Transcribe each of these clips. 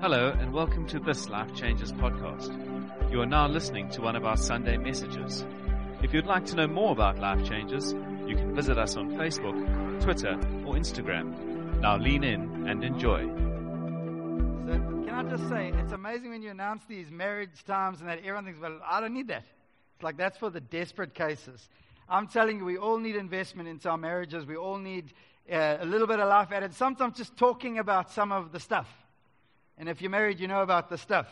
Hello, and welcome to this Life Changes podcast. You are now listening to one of our Sunday messages. If you'd like to know more about Life Changes, you can visit us on Facebook, Twitter, or Instagram. Now lean in and enjoy. So, can I just say, it's amazing when you announce these marriage times and that everyone thinks, well, I don't need that. It's like that's for the desperate cases. I'm telling you, we all need investment into our marriages. We all need uh, a little bit of life added. Sometimes just talking about some of the stuff. And if you're married, you know about the stuff.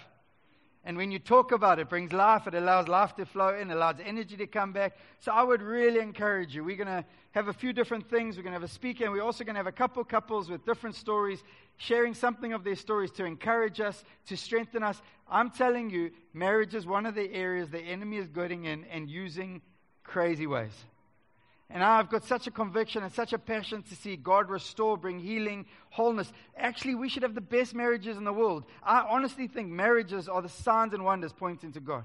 And when you talk about it, it brings life. It allows life to flow in, allows energy to come back. So I would really encourage you. We're going to have a few different things. We're going to have a speaker, and we're also going to have a couple couples with different stories, sharing something of their stories to encourage us, to strengthen us. I'm telling you, marriage is one of the areas the enemy is getting in and using crazy ways. And I've got such a conviction and such a passion to see God restore, bring healing, wholeness. Actually, we should have the best marriages in the world. I honestly think marriages are the signs and wonders pointing to God.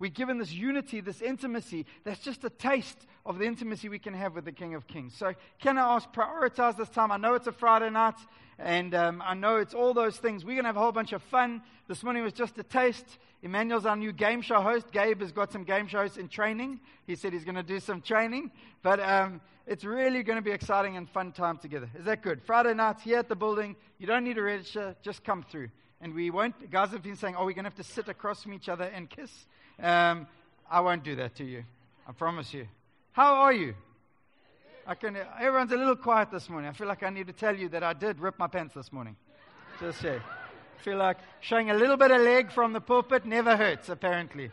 We're given this unity, this intimacy, that's just a taste of the intimacy we can have with the King of Kings. So, can I ask, prioritize this time? I know it's a Friday night, and um, I know it's all those things. We're going to have a whole bunch of fun. This morning was just a taste. Emmanuel's our new game show host. Gabe has got some game shows in training. He said he's going to do some training. But um, it's really going to be exciting and fun time together. Is that good? Friday nights here at the building. You don't need to register. Just come through. And we won't, guys have been saying, oh, we're going to have to sit across from each other and kiss. Um, I won't do that to you. I promise you. How are you? I can, everyone's a little quiet this morning. I feel like I need to tell you that I did rip my pants this morning. Just say. I feel like showing a little bit of leg from the pulpit never hurts, apparently.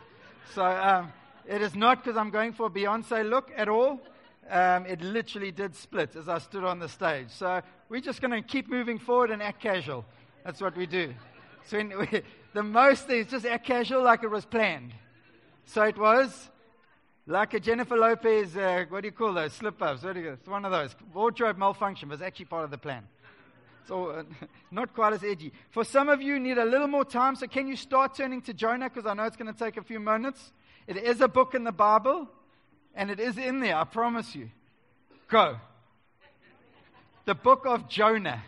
So um, it is not because I'm going for a Beyonce look at all. Um, it literally did split as I stood on the stage. So we're just going to keep moving forward and act casual. That's what we do. So we, the most is just act casual like it was planned. So it was like a Jennifer Lopez, uh, what do you call those? Slip ups. It's one of those. Wardrobe malfunction was actually part of the plan. So, uh, not quite as edgy. For some of you, need a little more time. So, can you start turning to Jonah? Because I know it's going to take a few moments. It is a book in the Bible, and it is in there, I promise you. Go. The book of Jonah.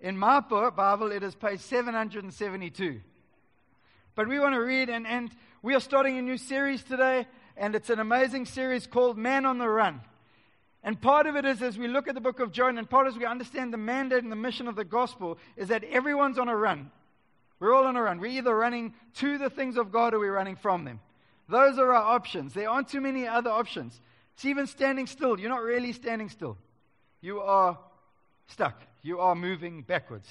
In my book, Bible, it is page 772. But we want to read, and, and we are starting a new series today, and it's an amazing series called Man on the Run. And part of it is as we look at the book of Jonah, and part as we understand the mandate and the mission of the gospel, is that everyone's on a run. We're all on a run. We're either running to the things of God or we're running from them. Those are our options. There aren't too many other options. It's even standing still. You're not really standing still. You are stuck. You are moving backwards.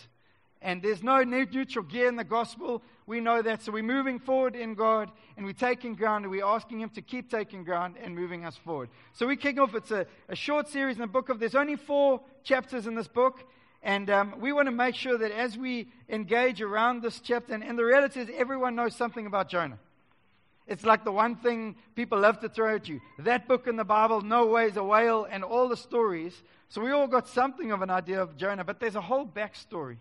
And there's no neutral gear in the gospel. We know that. So we're moving forward in God and we're taking ground and we're asking Him to keep taking ground and moving us forward. So we kick off. It's a, a short series in the book of, there's only four chapters in this book. And um, we want to make sure that as we engage around this chapter, and, and the reality is everyone knows something about Jonah. It's like the one thing people love to throw at you. That book in the Bible, no way is a whale, and all the stories. So we all got something of an idea of Jonah, but there's a whole backstory.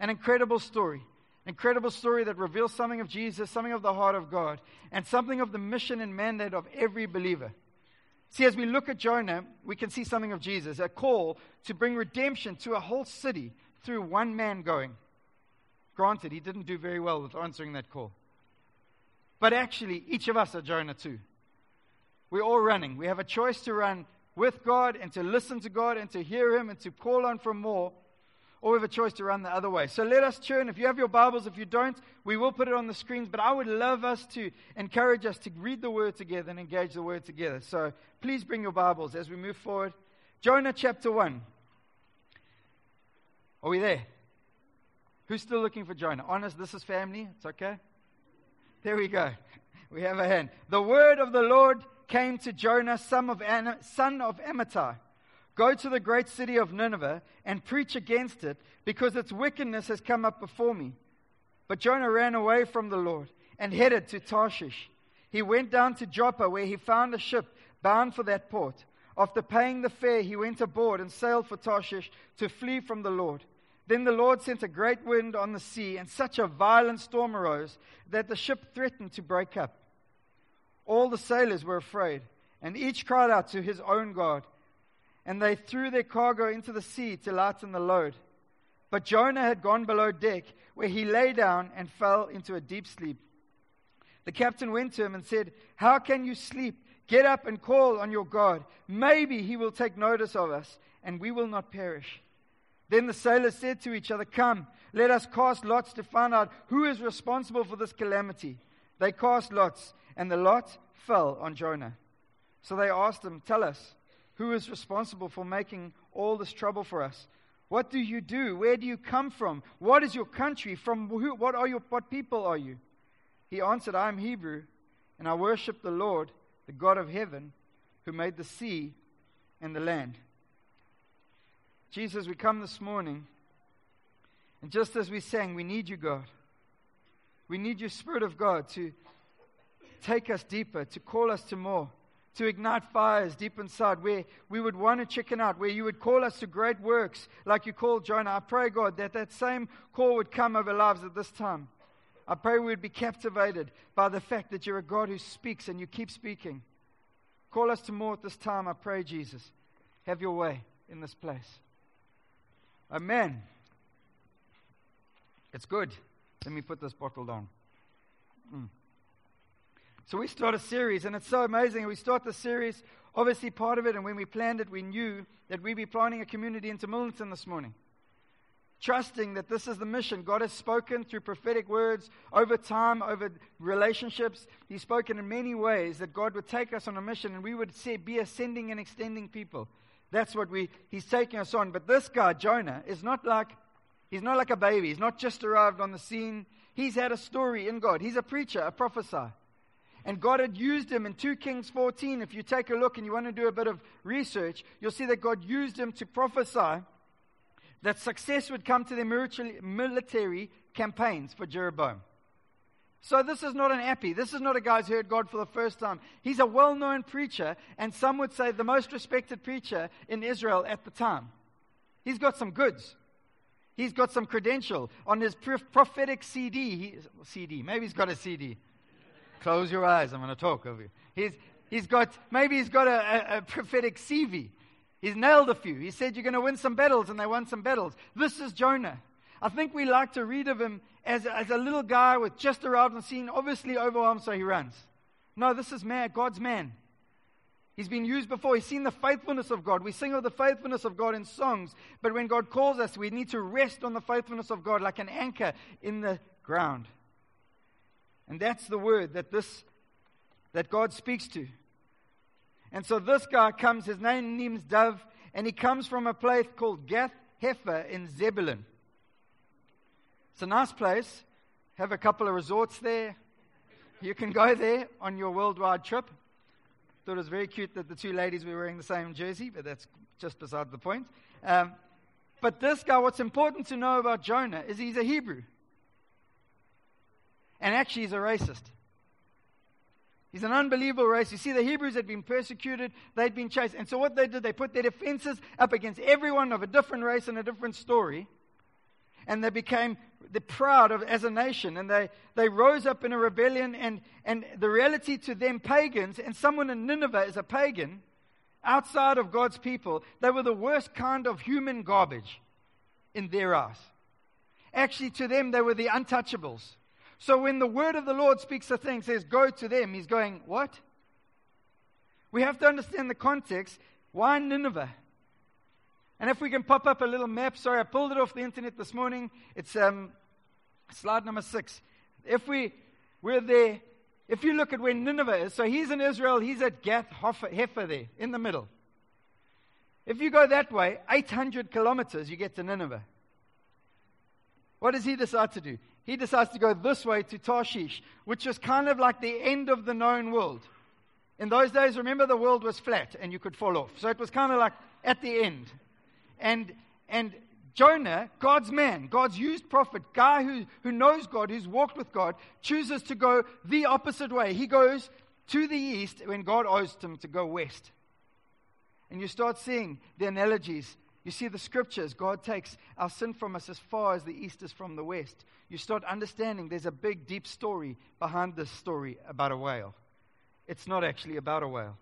An incredible story. Incredible story that reveals something of Jesus, something of the heart of God, and something of the mission and mandate of every believer. See, as we look at Jonah, we can see something of Jesus a call to bring redemption to a whole city through one man going. Granted, he didn't do very well with answering that call. But actually, each of us are Jonah too. We're all running. We have a choice to run with God and to listen to God and to hear Him and to call on for more or we have a choice to run the other way. So let us turn. If you have your Bibles, if you don't, we will put it on the screens. But I would love us to encourage us to read the Word together and engage the Word together. So please bring your Bibles as we move forward. Jonah chapter 1. Are we there? Who's still looking for Jonah? Honest, this is family. It's okay. There we go. We have a hand. The word of the Lord came to Jonah, son of, An- son of Amittai Go to the great city of Nineveh and preach against it, because its wickedness has come up before me. But Jonah ran away from the Lord and headed to Tarshish. He went down to Joppa, where he found a ship bound for that port. After paying the fare, he went aboard and sailed for Tarshish to flee from the Lord. Then the Lord sent a great wind on the sea, and such a violent storm arose that the ship threatened to break up. All the sailors were afraid, and each cried out to his own God and they threw their cargo into the sea to lighten the load. But Jonah had gone below deck, where he lay down and fell into a deep sleep. The captain went to him and said, How can you sleep? Get up and call on your God. Maybe he will take notice of us, and we will not perish. Then the sailors said to each other, Come, let us cast lots to find out who is responsible for this calamity. They cast lots, and the lot fell on Jonah. So they asked him, Tell us, who is responsible for making all this trouble for us? What do you do? Where do you come from? What is your country? From who, what, are your, what people are you? He answered, I am Hebrew, and I worship the Lord, the God of heaven, who made the sea and the land. Jesus, we come this morning, and just as we sang, we need you, God. We need your Spirit of God to take us deeper, to call us to more, to ignite fires deep inside where we would want to chicken out, where you would call us to great works like you called Jonah. I pray, God, that that same call would come over lives at this time. I pray we would be captivated by the fact that you're a God who speaks and you keep speaking. Call us to more at this time, I pray, Jesus. Have your way in this place. Amen. It's good. Let me put this bottle down. Mm. So we start a series, and it's so amazing. We start the series, obviously part of it, and when we planned it, we knew that we'd be planting a community into Milnerton this morning trusting that this is the mission. God has spoken through prophetic words over time, over relationships. He's spoken in many ways that God would take us on a mission and we would say, be ascending and extending people. That's what we, he's taking us on. But this guy, Jonah, is not like, he's not like a baby. He's not just arrived on the scene. He's had a story in God. He's a preacher, a prophesier. And God had used him in 2 Kings 14. If you take a look and you want to do a bit of research, you'll see that God used him to prophesy that success would come to their military campaigns for Jeroboam. So this is not an appy. This is not a guy who's heard God for the first time. He's a well-known preacher, and some would say the most respected preacher in Israel at the time. He's got some goods. He's got some credential on his prophetic CD. He, CD. Maybe he's got a CD. Close your eyes. I'm going to talk over you. He's, he's got, maybe he's got a, a, a prophetic CV. He's nailed a few. He said, You're going to win some battles, and they won some battles. This is Jonah. I think we like to read of him as, as a little guy with just arrived on scene, obviously overwhelmed, so he runs. No, this is man, God's man. He's been used before. He's seen the faithfulness of God. We sing of the faithfulness of God in songs, but when God calls us, we need to rest on the faithfulness of God like an anchor in the ground. And that's the word that this that God speaks to. And so this guy comes, his name name's Dove, and he comes from a place called Gath Hepher in Zebulun. It's a nice place. Have a couple of resorts there. You can go there on your worldwide trip. Thought it was very cute that the two ladies were wearing the same jersey, but that's just beside the point. Um, but this guy, what's important to know about Jonah is he's a Hebrew. And actually, he's a racist. He's an unbelievable race. You see, the Hebrews had been persecuted, they'd been chased. And so, what they did, they put their defenses up against everyone of a different race and a different story. And they became the proud of, as a nation. And they, they rose up in a rebellion. And, and the reality to them, pagans, and someone in Nineveh is a pagan, outside of God's people, they were the worst kind of human garbage in their eyes. Actually, to them, they were the untouchables. So when the word of the Lord speaks a thing, says, go to them, he's going, what? We have to understand the context. Why Nineveh? And if we can pop up a little map, sorry, I pulled it off the internet this morning. It's um, slide number six. If we, we're there, if you look at where Nineveh is, so he's in Israel, he's at Gath Hepher there, in the middle. If you go that way, 800 kilometers, you get to Nineveh. What does he decide to do? he decides to go this way to Tarshish, which is kind of like the end of the known world. In those days, remember, the world was flat and you could fall off. So it was kind of like at the end. And, and Jonah, God's man, God's used prophet, guy who, who knows God, who's walked with God, chooses to go the opposite way. He goes to the east when God asked him to go west. And you start seeing the analogies you see, the scriptures, God takes our sin from us as far as the east is from the west. You start understanding there's a big, deep story behind this story about a whale. It's not actually about a whale.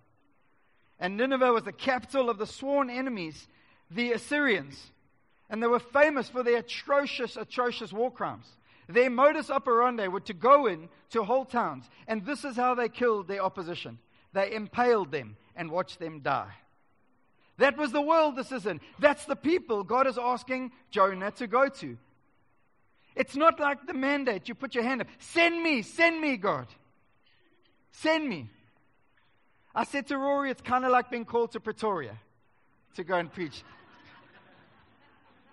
And Nineveh was the capital of the sworn enemies, the Assyrians. And they were famous for their atrocious, atrocious war crimes. Their modus operandi were to go in to whole towns, and this is how they killed their opposition. They impaled them and watched them die. That was the world this is in. That's the people God is asking Jonah to go to. It's not like the mandate. You put your hand up. Send me, send me, God. Send me. I said to Rory, it's kind of like being called to Pretoria to go and preach.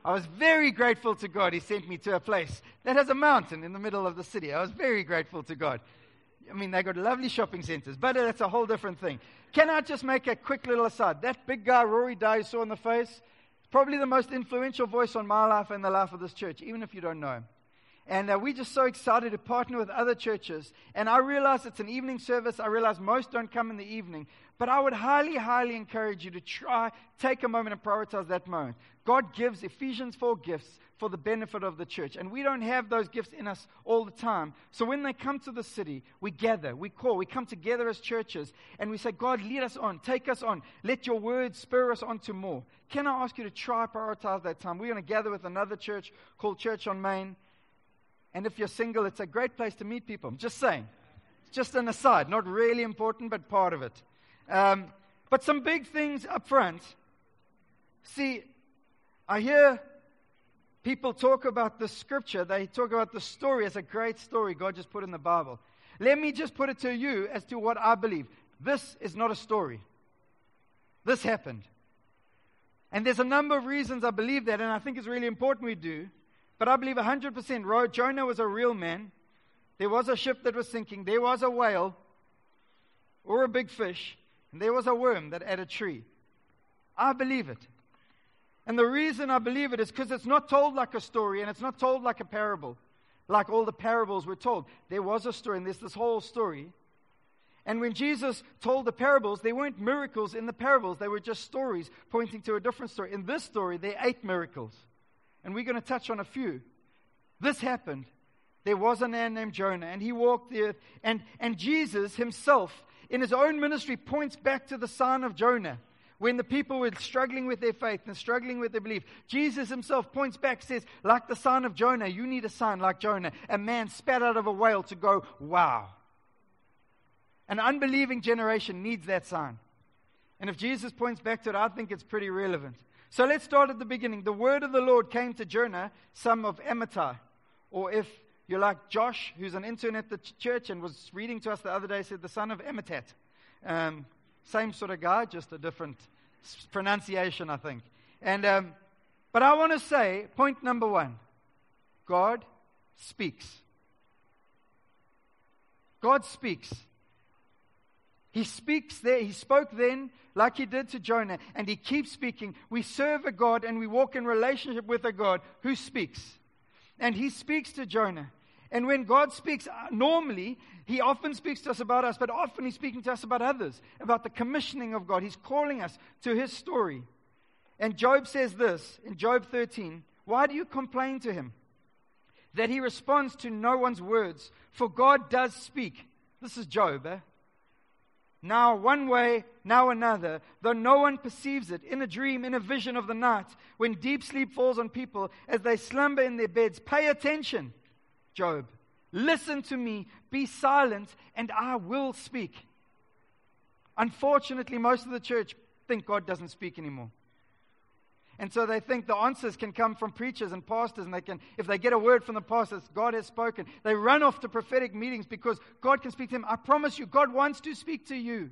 I was very grateful to God. He sent me to a place that has a mountain in the middle of the city. I was very grateful to God. I mean, they got lovely shopping centers, but that's a whole different thing. Can I just make a quick little aside? That big guy, Rory you saw in the face, probably the most influential voice on my life and the life of this church, even if you don't know him. And uh, we're just so excited to partner with other churches. And I realize it's an evening service. I realize most don't come in the evening. But I would highly, highly encourage you to try, take a moment and prioritize that moment. God gives Ephesians 4 gifts for the benefit of the church. And we don't have those gifts in us all the time. So when they come to the city, we gather, we call, we come together as churches, and we say, God, lead us on, take us on, let your word spur us on to more. Can I ask you to try prioritize that time? We're going to gather with another church called Church on Main. And if you're single, it's a great place to meet people. I'm just saying. It's just an aside, not really important, but part of it. Um, but some big things up front. See, I hear people talk about the scripture, they talk about the story as a great story God just put in the Bible. Let me just put it to you as to what I believe. This is not a story. This happened. And there's a number of reasons I believe that, and I think it's really important we do. But I believe 100% Jonah was a real man. There was a ship that was sinking. There was a whale or a big fish. And there was a worm that ate a tree. I believe it. And the reason I believe it is because it's not told like a story and it's not told like a parable, like all the parables were told. There was a story and there's this whole story. And when Jesus told the parables, they weren't miracles in the parables, they were just stories pointing to a different story. In this story, there are eight miracles and we're going to touch on a few. This happened. There was a man named Jonah, and he walked the earth. And, and Jesus himself, in his own ministry, points back to the sign of Jonah. When the people were struggling with their faith and struggling with their belief, Jesus himself points back, says, like the sign of Jonah, you need a sign like Jonah. A man spat out of a whale to go, wow. An unbelieving generation needs that sign. And if Jesus points back to it, I think it's pretty relevant. So let's start at the beginning. The word of the Lord came to Jonah, son of Amittai. Or if you're like Josh, who's an intern at the church and was reading to us the other day, said the son of Amitat. Um, same sort of guy, just a different pronunciation, I think. And, um, but I want to say, point number one God speaks. God speaks. He speaks there, he spoke then like he did to Jonah, and he keeps speaking. We serve a God and we walk in relationship with a God who speaks. And he speaks to Jonah. And when God speaks, uh, normally, he often speaks to us about us, but often he's speaking to us about others, about the commissioning of God. He's calling us to his story. And Job says this in Job 13 Why do you complain to him? That he responds to no one's words, for God does speak. This is Job, eh? Now one way, now another, though no one perceives it, in a dream, in a vision of the night, when deep sleep falls on people as they slumber in their beds. Pay attention, Job. Listen to me, be silent, and I will speak. Unfortunately, most of the church think God doesn't speak anymore. And so they think the answers can come from preachers and pastors, and they can, if they get a word from the pastors, God has spoken. They run off to prophetic meetings because God can speak to them. I promise you, God wants to speak to you.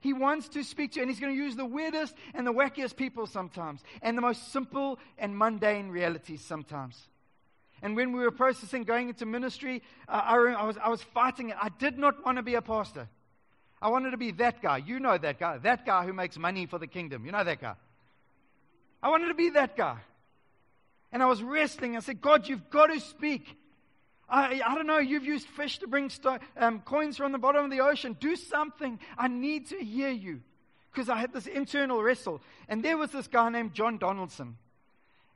He wants to speak to you, and He's going to use the weirdest and the wackiest people sometimes, and the most simple and mundane realities sometimes. And when we were processing going into ministry, uh, I, I, was, I was fighting it. I did not want to be a pastor. I wanted to be that guy. You know that guy. That guy who makes money for the kingdom. You know that guy. I wanted to be that guy. And I was wrestling. I said, God, you've got to speak. I, I don't know, you've used fish to bring st- um, coins from the bottom of the ocean. Do something. I need to hear you. Because I had this internal wrestle. And there was this guy named John Donaldson.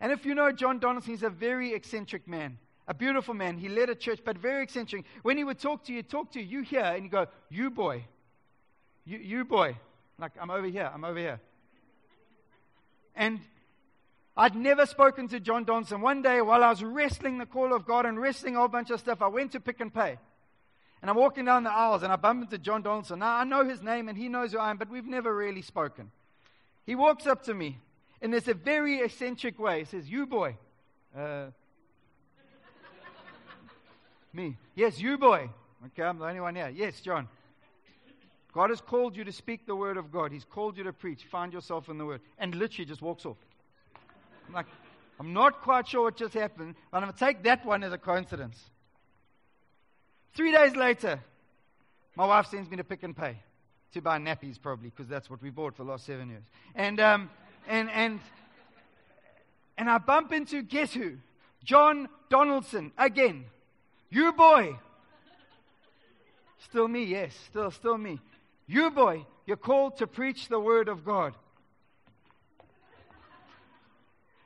And if you know John Donaldson, he's a very eccentric man, a beautiful man. He led a church, but very eccentric. When he would talk to you, talk to you, you hear, and you go, You boy. You, you boy. Like, I'm over here, I'm over here. And I'd never spoken to John Donaldson. One day, while I was wrestling the call of God and wrestling a whole bunch of stuff, I went to Pick n Pay. And I'm walking down the aisles and I bump into John Donaldson. Now, I know his name and he knows who I am, but we've never really spoken. He walks up to me in this a very eccentric way. He says, You boy. Uh, me. Yes, you boy. Okay, I'm the only one here. Yes, John. God has called you to speak the word of God. He's called you to preach. Find yourself in the word. And literally just walks off. I'm like, I'm not quite sure what just happened, but I'm going to take that one as a coincidence. Three days later, my wife sends me to Pick n Pay to buy nappies, probably, because that's what we bought for the last seven years. And, um, and, and, and I bump into, guess who? John Donaldson again. You boy. Still me, yes, still, still me. You boy, you're called to preach the word of God.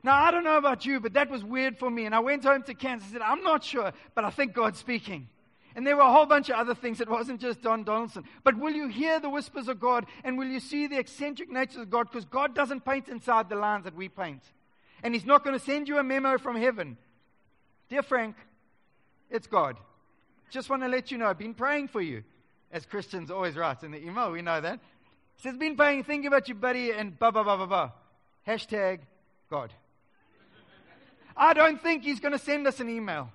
Now, I don't know about you, but that was weird for me. And I went home to Kansas and said, I'm not sure, but I think God's speaking. And there were a whole bunch of other things. It wasn't just Don Donaldson. But will you hear the whispers of God and will you see the eccentric nature of God? Because God doesn't paint inside the lines that we paint. And He's not going to send you a memo from heaven. Dear Frank, it's God. Just want to let you know, I've been praying for you. As Christians always write in the email, we know that. Says, been praying, thinking about you, buddy, and blah, blah, blah, blah, blah. Hashtag God. I don't think he's going to send us an email.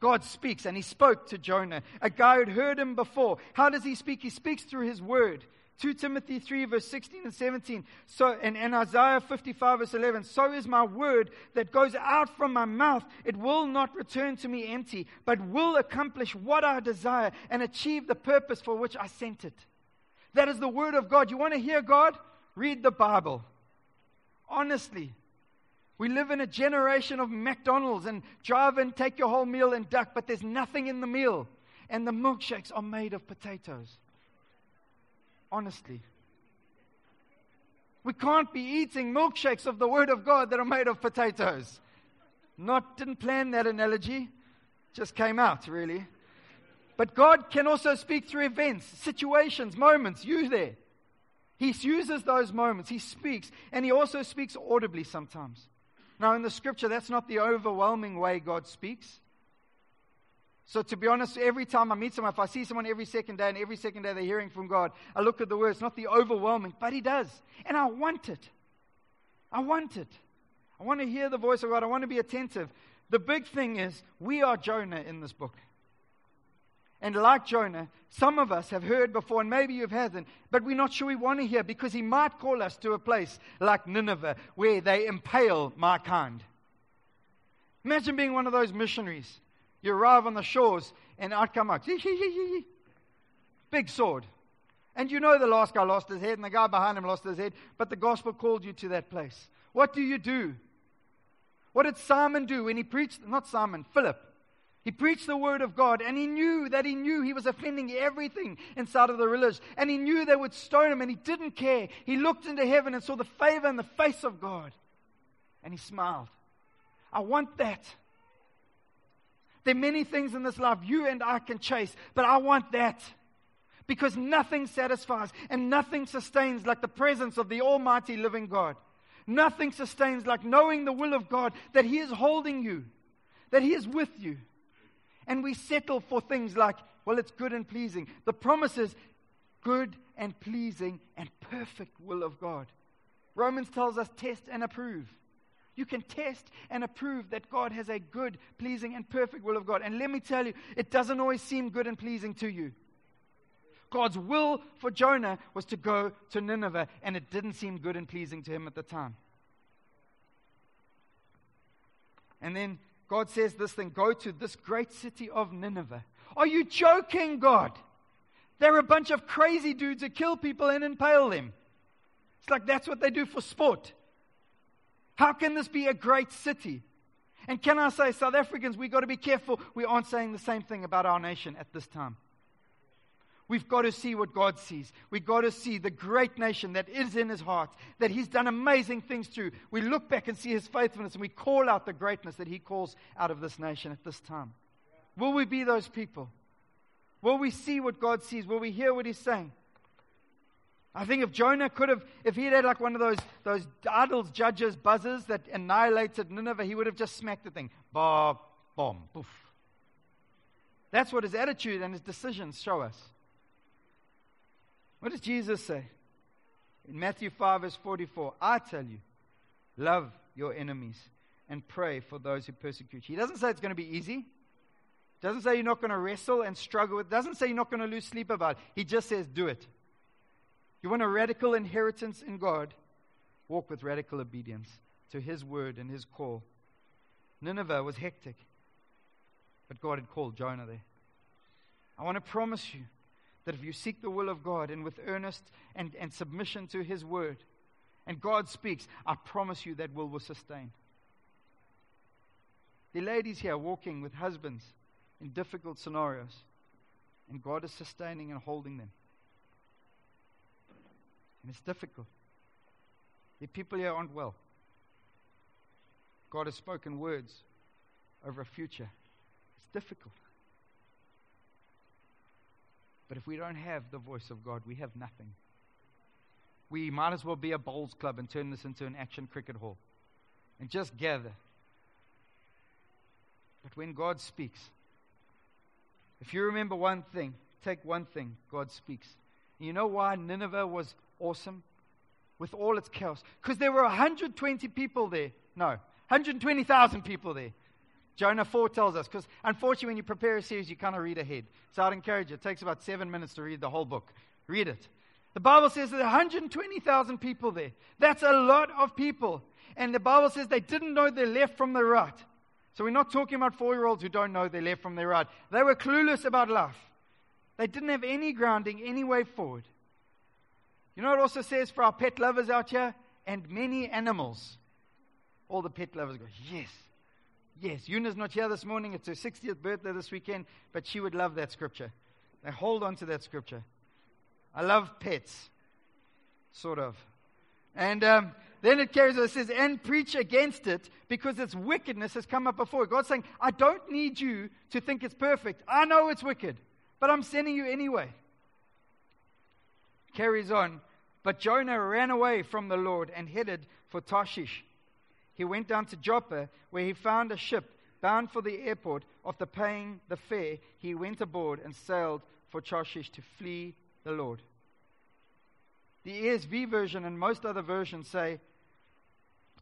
God speaks, and he spoke to Jonah, a guy who'd heard him before. How does he speak? He speaks through his word. 2 Timothy 3, verse 16 and 17. So, and, and Isaiah 55, verse 11. So is my word that goes out from my mouth. It will not return to me empty, but will accomplish what I desire and achieve the purpose for which I sent it. That is the word of God. You want to hear God? Read the Bible. Honestly, we live in a generation of McDonald's and drive and take your whole meal and duck, but there's nothing in the meal. And the milkshakes are made of potatoes. Honestly. We can't be eating milkshakes of the Word of God that are made of potatoes. Not, didn't plan that analogy, just came out, really. But God can also speak through events, situations, moments. You there. He uses those moments. He speaks. And He also speaks audibly sometimes. Now, in the scripture, that's not the overwhelming way God speaks. So, to be honest, every time I meet someone, if I see someone every second day and every second day they're hearing from God, I look at the words, not the overwhelming, but He does. And I want it. I want it. I want to hear the voice of God. I want to be attentive. The big thing is, we are Jonah in this book. And like Jonah, some of us have heard before, and maybe you haven't, but we're not sure we want to hear because he might call us to a place like Nineveh where they impale my kind. Imagine being one of those missionaries. You arrive on the shores, and out come out, big sword. And you know the last guy lost his head, and the guy behind him lost his head, but the gospel called you to that place. What do you do? What did Simon do when he preached? Not Simon, Philip. He preached the word of God and he knew that he knew he was offending everything inside of the village. And he knew they would stone him and he didn't care. He looked into heaven and saw the favor in the face of God. And he smiled. I want that. There are many things in this life you and I can chase, but I want that. Because nothing satisfies and nothing sustains like the presence of the Almighty living God. Nothing sustains like knowing the will of God, that He is holding you, that He is with you. And we settle for things like, well, it's good and pleasing. The promise is good and pleasing and perfect will of God. Romans tells us test and approve. You can test and approve that God has a good, pleasing, and perfect will of God. And let me tell you, it doesn't always seem good and pleasing to you. God's will for Jonah was to go to Nineveh, and it didn't seem good and pleasing to him at the time. And then God says this thing go to this great city of Nineveh. Are you joking, God? They're a bunch of crazy dudes that kill people and impale them. It's like that's what they do for sport. How can this be a great city? And can I say, South Africans, we've got to be careful. We aren't saying the same thing about our nation at this time. We've got to see what God sees. We've got to see the great nation that is in his heart, that he's done amazing things through. We look back and see his faithfulness and we call out the greatness that he calls out of this nation at this time. Will we be those people? Will we see what God sees? Will we hear what he's saying? I think if Jonah could have, if he had had like one of those, those idols, judges, buzzers that annihilated Nineveh, he would have just smacked the thing. Bob, bomb, poof. That's what his attitude and his decisions show us. What does Jesus say? In Matthew 5, verse 44, I tell you, love your enemies and pray for those who persecute you. He doesn't say it's going to be easy. Doesn't say you're not going to wrestle and struggle with. Doesn't say you're not going to lose sleep about it. He just says do it. You want a radical inheritance in God? Walk with radical obedience to His word and His call. Nineveh was hectic, but God had called Jonah there. I want to promise you that if you seek the will of God and with earnest and, and submission to His word, and God speaks, I promise you that will will sustain. The ladies here walking with husbands in difficult scenarios, and God is sustaining and holding them. And it's difficult. The people here aren't well. God has spoken words over a future. It's difficult. But if we don't have the voice of God, we have nothing. We might as well be a bowls club and turn this into an action cricket hall and just gather. But when God speaks, if you remember one thing, take one thing, God speaks. You know why Nineveh was awesome with all its chaos? Because there were 120 people there. No, 120,000 people there. Jonah 4 tells us, because unfortunately, when you prepare a series, you kind of read ahead. So I'd encourage you. It takes about seven minutes to read the whole book. Read it. The Bible says there are 120,000 people there. That's a lot of people. And the Bible says they didn't know their left from their right. So we're not talking about four year olds who don't know their left from their right. They were clueless about life. They didn't have any grounding, any way forward. You know what it also says for our pet lovers out here? And many animals. All the pet lovers go, yes. Yes, Yuna's not here this morning. It's her 60th birthday this weekend, but she would love that scripture. They hold on to that scripture. I love pets, sort of. And um, then it carries on, it says, and preach against it because its wickedness has come up before. God's saying, I don't need you to think it's perfect. I know it's wicked, but I'm sending you anyway carries on. But Jonah ran away from the Lord and headed for Tarshish. He went down to Joppa, where he found a ship bound for the airport. After paying the fare, he went aboard and sailed for Tarshish to flee the Lord. The ESV version and most other versions say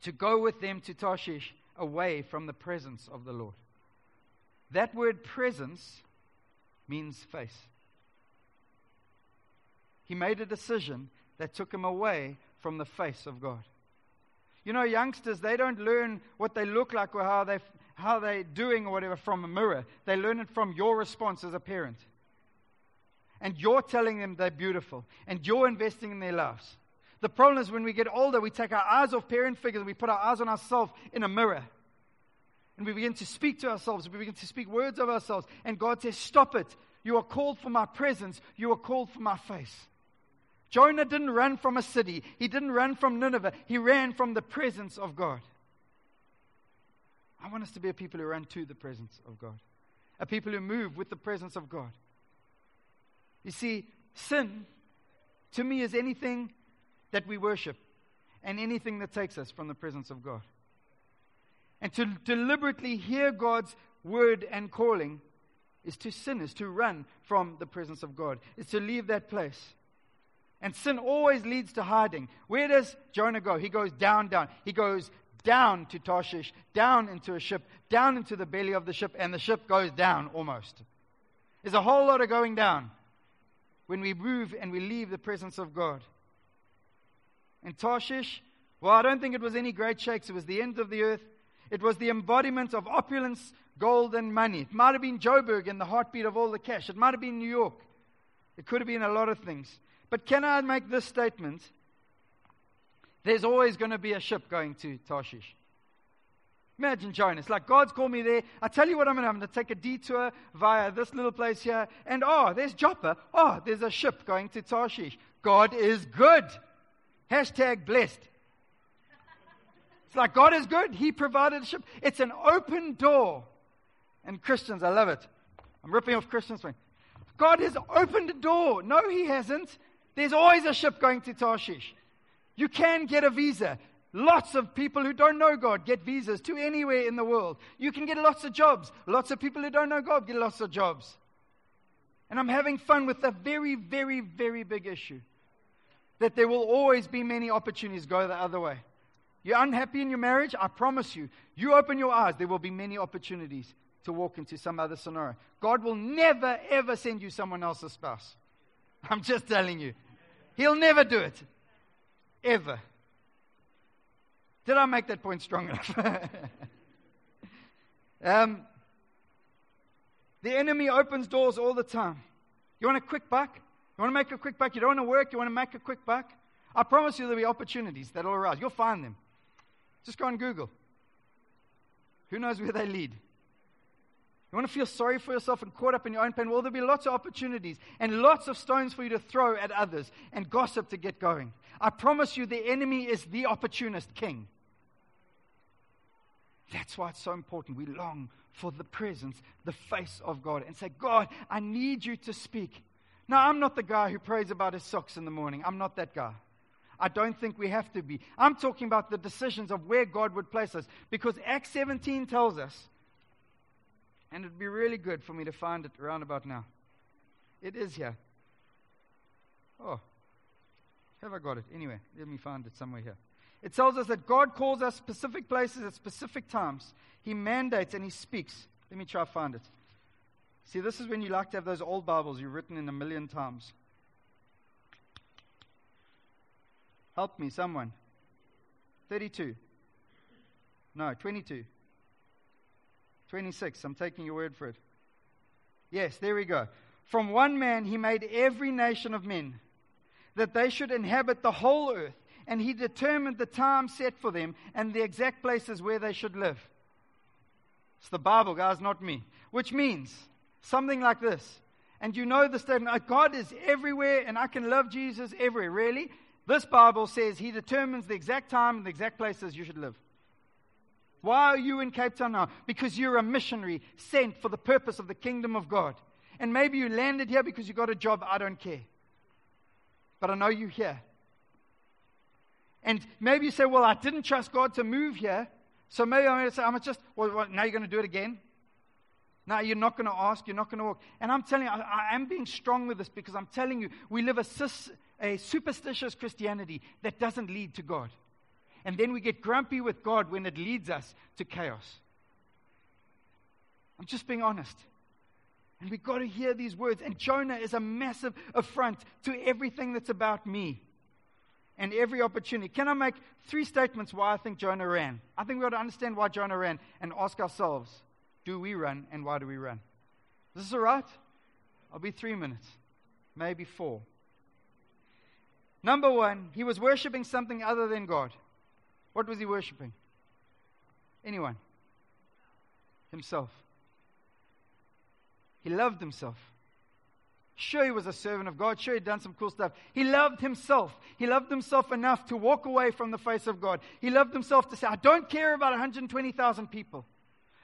to go with them to Tarshish away from the presence of the Lord. That word presence means face he made a decision that took him away from the face of God. You know, youngsters, they don't learn what they look like or how, they, how they're doing or whatever from a mirror. They learn it from your response as a parent. And you're telling them they're beautiful. And you're investing in their lives. The problem is when we get older, we take our eyes off parent figures and we put our eyes on ourselves in a mirror. And we begin to speak to ourselves. We begin to speak words of ourselves. And God says, Stop it. You are called for my presence. You are called for my face. Jonah didn't run from a city, he didn't run from Nineveh, he ran from the presence of God. I want us to be a people who run to the presence of God, a people who move with the presence of God. You see, sin to me is anything that we worship and anything that takes us from the presence of God. And to deliberately hear God's word and calling is to sin, is to run from the presence of God, is to leave that place. And sin always leads to hiding. Where does Jonah go? He goes down, down. He goes down to Tarshish, down into a ship, down into the belly of the ship, and the ship goes down almost. There's a whole lot of going down when we move and we leave the presence of God. And Tarshish, well, I don't think it was any great shakes. It was the end of the earth. It was the embodiment of opulence, gold, and money. It might have been Joburg and the heartbeat of all the cash. It might have been New York. It could have been a lot of things. But can I make this statement? There's always going to be a ship going to Tarshish. Imagine Jonah. It's like God's called me there. I tell you what I'm going to I'm going to take a detour via this little place here. And oh, there's Joppa. Oh, there's a ship going to Tarshish. God is good. Hashtag blessed. It's like God is good. He provided a ship. It's an open door. And Christians, I love it. I'm ripping off Christians. God has opened a door. No, He hasn't. There's always a ship going to Tarshish. You can get a visa. Lots of people who don't know God get visas to anywhere in the world. You can get lots of jobs. Lots of people who don't know God get lots of jobs. And I'm having fun with a very, very, very big issue that there will always be many opportunities go the other way. You're unhappy in your marriage? I promise you, you open your eyes, there will be many opportunities to walk into some other scenario. God will never, ever send you someone else's spouse. I'm just telling you. He'll never do it. Ever. Did I make that point strong enough? um, the enemy opens doors all the time. You want a quick buck? You want to make a quick buck? You don't want to work? You want to make a quick buck? I promise you there'll be opportunities that'll arise. You'll find them. Just go on Google. Who knows where they lead? You want to feel sorry for yourself and caught up in your own pain? Well, there'll be lots of opportunities and lots of stones for you to throw at others and gossip to get going. I promise you, the enemy is the opportunist king. That's why it's so important. We long for the presence, the face of God, and say, God, I need you to speak. Now, I'm not the guy who prays about his socks in the morning. I'm not that guy. I don't think we have to be. I'm talking about the decisions of where God would place us. Because Acts 17 tells us, and it'd be really good for me to find it around about now. It is here. Oh, have I got it? Anyway, let me find it somewhere here. It tells us that God calls us specific places at specific times. He mandates and He speaks. Let me try to find it. See, this is when you like to have those old Bibles you've written in a million times. Help me, someone. 32. No, 22. 26. I'm taking your word for it. Yes, there we go. From one man he made every nation of men, that they should inhabit the whole earth and he determined the time set for them and the exact places where they should live. It's the Bible, guys, not me. Which means something like this. And you know the statement oh, God is everywhere and I can love Jesus everywhere. Really? This Bible says he determines the exact time and the exact places you should live. Why are you in Cape Town now? Because you're a missionary sent for the purpose of the kingdom of God. And maybe you landed here because you got a job. I don't care. But I know you're here. And maybe you say, well, I didn't trust God to move here. So maybe I'm going to say, I'm just, well, now you're going to do it again? Now you're not going to ask, you're not going to walk. And I'm telling you, I, I, am being strong with this because I'm telling you, we live a, a superstitious Christianity that doesn't lead to God. And then we get grumpy with God when it leads us to chaos. I'm just being honest. And we've got to hear these words. And Jonah is a massive affront to everything that's about me and every opportunity. Can I make three statements why I think Jonah ran? I think we ought to understand why Jonah ran and ask ourselves do we run and why do we run? Is this all right? I'll be three minutes, maybe four. Number one, he was worshiping something other than God. What was he worshiping? Anyone? Himself. He loved himself. Sure, he was a servant of God. Sure, he'd done some cool stuff. He loved himself. He loved himself enough to walk away from the face of God. He loved himself to say, I don't care about 120,000 people.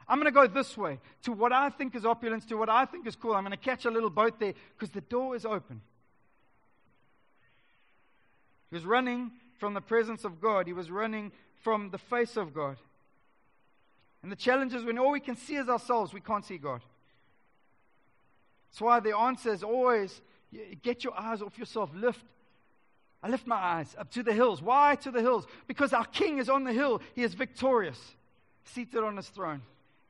I'm going to go this way to what I think is opulence, to what I think is cool. I'm going to catch a little boat there because the door is open. He was running from the presence of God, he was running from the face of God. And the challenge is when all we can see is ourselves, we can't see God. That's why the answer is always get your eyes off yourself. Lift. I lift my eyes up to the hills. Why to the hills? Because our king is on the hill. He is victorious, seated on his throne.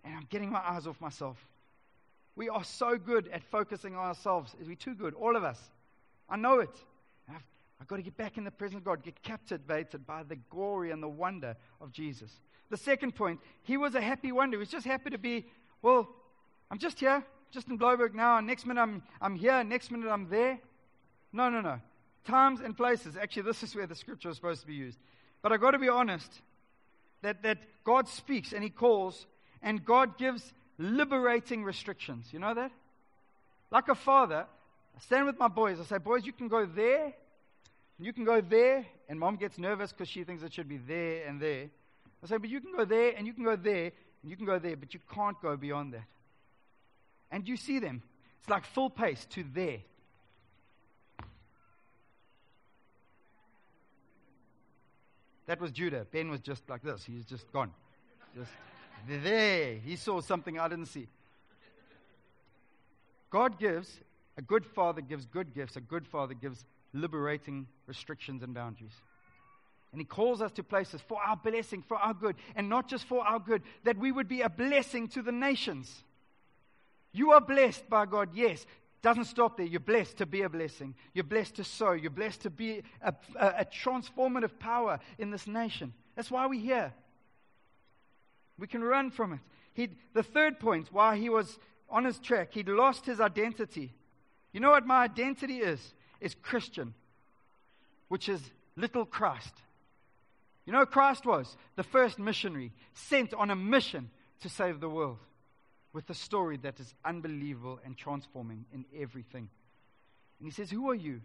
And I'm getting my eyes off myself. We are so good at focusing on ourselves. Is we too good? All of us. I know it. I've, got to get back in the presence of God, get captivated by the glory and the wonder of Jesus. The second point, he was a happy wonder. He was just happy to be, well, I'm just here just in Blouberg now, and next minute I'm, I'm here, next minute I'm there. No, no, no. Times and places. Actually, this is where the scripture is supposed to be used. But I've got to be honest that, that God speaks and He calls, and God gives liberating restrictions. You know that? Like a father, I stand with my boys. I say, Boys, you can go there, you can go there, and mom gets nervous because she thinks it should be there and there. I say, but you can go there, and you can go there, and you can go there, but you can't go beyond that. And you see them. It's like full pace to there. That was Judah. Ben was just like this. He's just gone. Just there. He saw something I didn't see. God gives, a good father gives good gifts, a good father gives liberating restrictions and boundaries. And he calls us to places for our blessing, for our good, and not just for our good, that we would be a blessing to the nations. You are blessed by God, yes. Doesn't stop there. You're blessed to be a blessing. You're blessed to sow. You're blessed to be a, a, a transformative power in this nation. That's why we're here. We can run from it. He, the third point, why he was on his track, he'd lost his identity. You know what my identity is? Is Christian, which is little Christ. You know Christ was? The first missionary sent on a mission to save the world with a story that is unbelievable and transforming in everything. And he says, Who are you?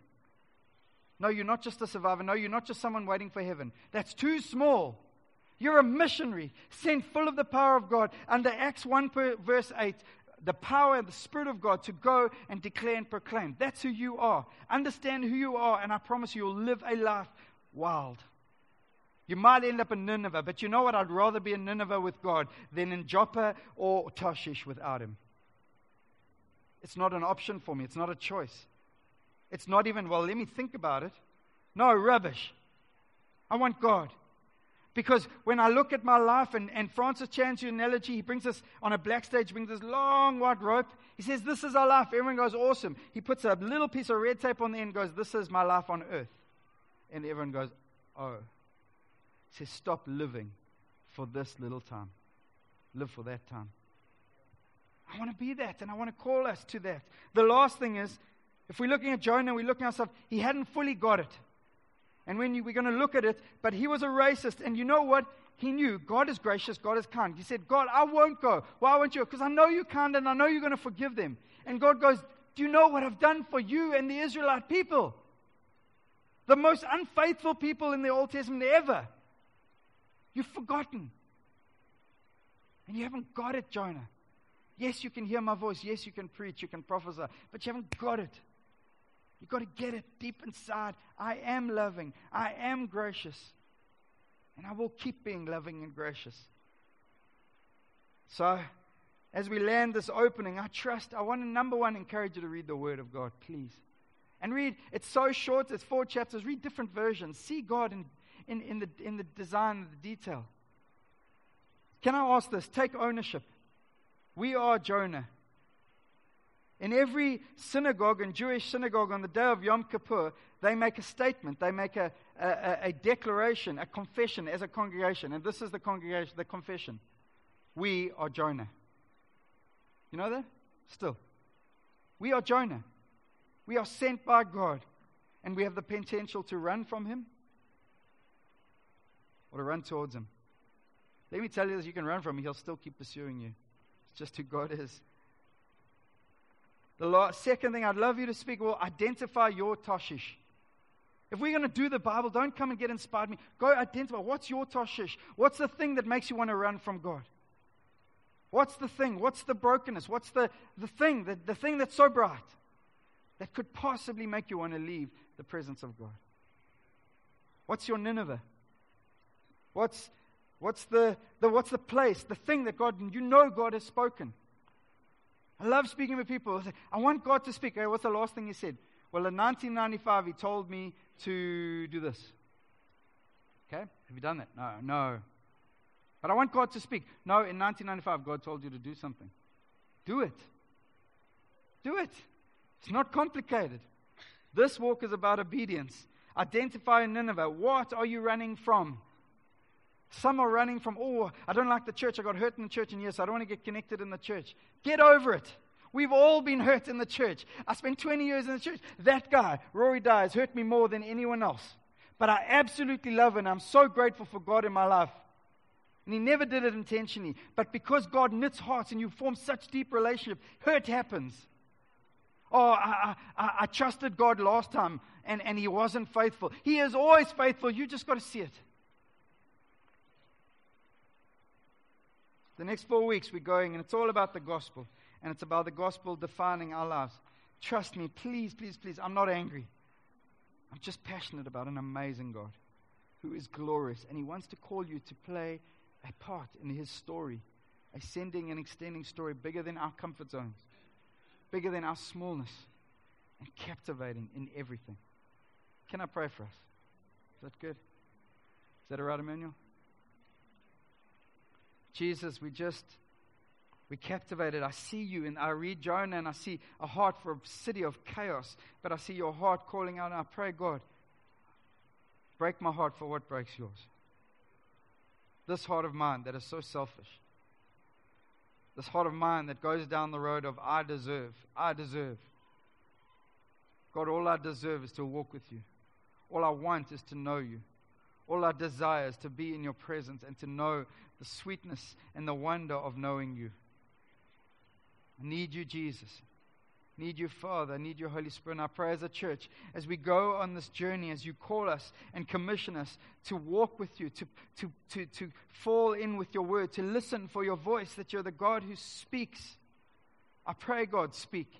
No, you're not just a survivor. No, you're not just someone waiting for heaven. That's too small. You're a missionary sent full of the power of God. Under Acts 1, verse 8, the power and the Spirit of God to go and declare and proclaim. That's who you are. Understand who you are, and I promise you, you'll live a life wild. You might end up in Nineveh, but you know what? I'd rather be in Nineveh with God than in Joppa or Tarshish without Him. It's not an option for me, it's not a choice. It's not even, well, let me think about it. No, rubbish. I want God. Because when I look at my life, and, and Francis Chan's analogy, he brings us on a black stage, brings this long white rope. He says, This is our life. Everyone goes, Awesome. He puts a little piece of red tape on the end, goes, This is my life on earth. And everyone goes, Oh. He says, Stop living for this little time. Live for that time. I want to be that, and I want to call us to that. The last thing is, if we're looking at Jonah, and we're looking at ourselves, he hadn't fully got it. And when you, we're going to look at it, but he was a racist. And you know what? He knew God is gracious, God is kind. He said, God, I won't go. Why won't you? Because I know you can't and I know you're going to forgive them. And God goes, Do you know what I've done for you and the Israelite people? The most unfaithful people in the Old Testament ever. You've forgotten. And you haven't got it, Jonah. Yes, you can hear my voice. Yes, you can preach. You can prophesy. But you haven't got it. You've got to get it deep inside. I am loving. I am gracious. And I will keep being loving and gracious. So, as we land this opening, I trust, I want to, number one, encourage you to read the Word of God, please. And read, it's so short, it's four chapters. Read different versions. See God in, in, in, the, in the design, the detail. Can I ask this? Take ownership. We are Jonah. In every synagogue and Jewish synagogue on the day of Yom Kippur, they make a statement, they make a, a, a declaration, a confession as a congregation. And this is the congregation, the confession. We are Jonah. You know that? Still. We are Jonah. We are sent by God. And we have the potential to run from Him or to run towards Him. Let me tell you this you can run from Him, He'll still keep pursuing you. It's just who God is. Second thing I'd love you to speak, well, identify your Tarshish. If we're going to do the Bible, don't come and get inspired me. Go identify what's your Tarshish? What's the thing that makes you want to run from God? What's the thing? What's the brokenness? What's the, the thing, the, the thing that's so bright that could possibly make you want to leave the presence of God? What's your Nineveh? What's, what's, the, the, what's the place, the thing that God, you know God has spoken? I love speaking with people. I, say, I want God to speak. what's the last thing He said? Well, in 1995, He told me to do this. Okay? Have you done that? No, no. But I want God to speak. No, in 1995, God told you to do something. Do it. Do it. It's not complicated. This walk is about obedience. Identify in Nineveh. What are you running from? Some are running from, oh, I don't like the church. I got hurt in the church, and yes, I don't want to get connected in the church. Get over it. We've all been hurt in the church. I spent 20 years in the church. That guy, Rory Dyes, hurt me more than anyone else. But I absolutely love him. I'm so grateful for God in my life. And he never did it intentionally. But because God knits hearts and you form such deep relationship, hurt happens. Oh, I, I, I trusted God last time and, and he wasn't faithful. He is always faithful. You just got to see it. The next four weeks we're going, and it's all about the gospel. And it's about the gospel defining our lives. Trust me, please, please, please. I'm not angry. I'm just passionate about an amazing God. who is glorious, and He wants to call you to play a part in His story, a sending and extending story bigger than our comfort zones, bigger than our smallness, and captivating in everything. Can I pray for us? Is that good? Is that all right, Emmanuel? Jesus, we just, we captivated. I see you, and I read Jonah, and I see a heart for a city of chaos, but I see your heart calling out, and I pray, God, break my heart for what breaks yours. This heart of mine that is so selfish. This heart of mine that goes down the road of I deserve, I deserve. God, all I deserve is to walk with you. All I want is to know you. All our desires to be in your presence and to know the sweetness and the wonder of knowing you. I need you, Jesus. I need you, Father. I need your Holy Spirit. And I pray as a church, as we go on this journey, as you call us and commission us to walk with you, to, to, to, to fall in with your word, to listen for your voice, that you're the God who speaks. I pray, God, speak.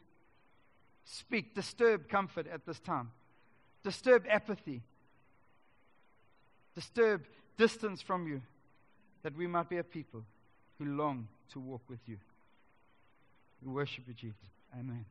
Speak. Disturb comfort at this time. Disturb apathy. Disturb distance from you. That we might be a people who long to walk with you. We worship you, Jesus. Amen.